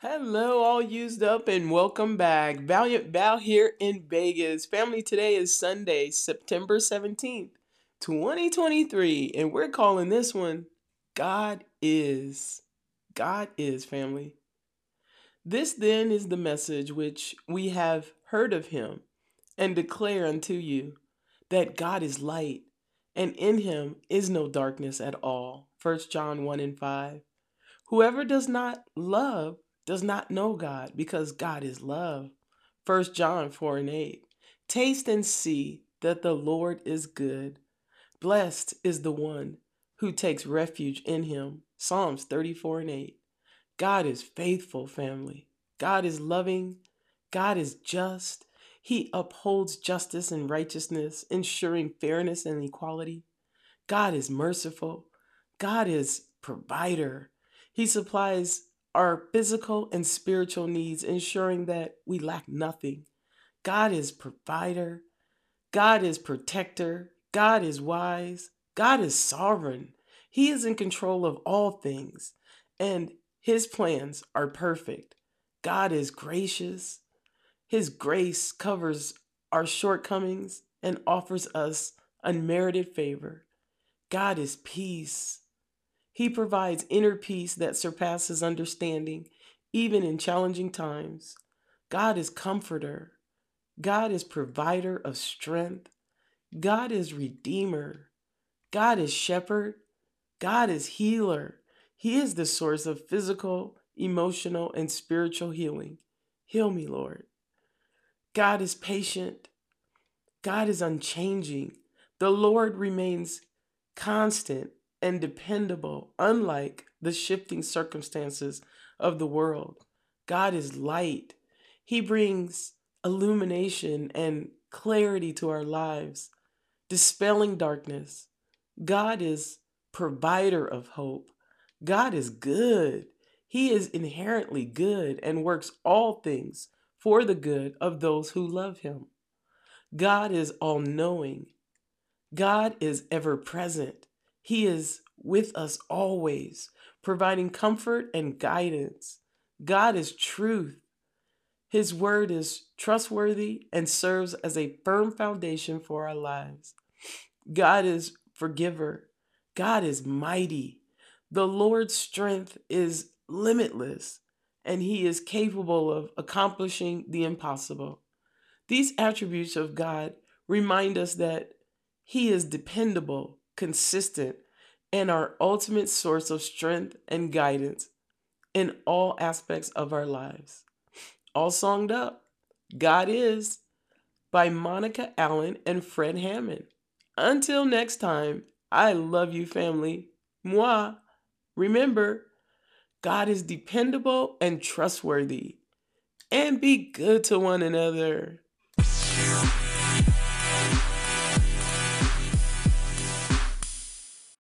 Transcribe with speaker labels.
Speaker 1: Hello, all used up, and welcome back. Valiant Val here in Vegas. Family, today is Sunday, September 17th, 2023, and we're calling this one God is. God is, family. This then is the message which we have heard of him and declare unto you that God is light, and in him is no darkness at all. 1 John 1 and 5. Whoever does not love does not know God because God is love. 1 John 4 and 8. Taste and see that the Lord is good. Blessed is the one who takes refuge in him. Psalms 34 and 8. God is faithful, family. God is loving. God is just. He upholds justice and righteousness, ensuring fairness and equality. God is merciful. God is provider. He supplies our physical and spiritual needs, ensuring that we lack nothing. God is provider. God is protector. God is wise. God is sovereign. He is in control of all things, and his plans are perfect. God is gracious. His grace covers our shortcomings and offers us unmerited favor. God is peace. He provides inner peace that surpasses understanding, even in challenging times. God is comforter. God is provider of strength. God is redeemer. God is shepherd. God is healer. He is the source of physical, emotional, and spiritual healing. Heal me, Lord. God is patient. God is unchanging. The Lord remains constant and dependable, unlike the shifting circumstances of the world. God is light. He brings illumination and clarity to our lives, dispelling darkness. God is provider of hope. God is good. He is inherently good and works all things for the good of those who love him. God is all knowing. God is ever present. He is with us always, providing comfort and guidance. God is truth. His word is trustworthy and serves as a firm foundation for our lives. God is forgiver. God is mighty. The Lord's strength is limitless, and he is capable of accomplishing the impossible. These attributes of God remind us that he is dependable, consistent, and our ultimate source of strength and guidance in all aspects of our lives. All songed up, God is by Monica Allen and Fred Hammond. Until next time, I love you, family. Moi. Remember, God is dependable and trustworthy. And be good to one another.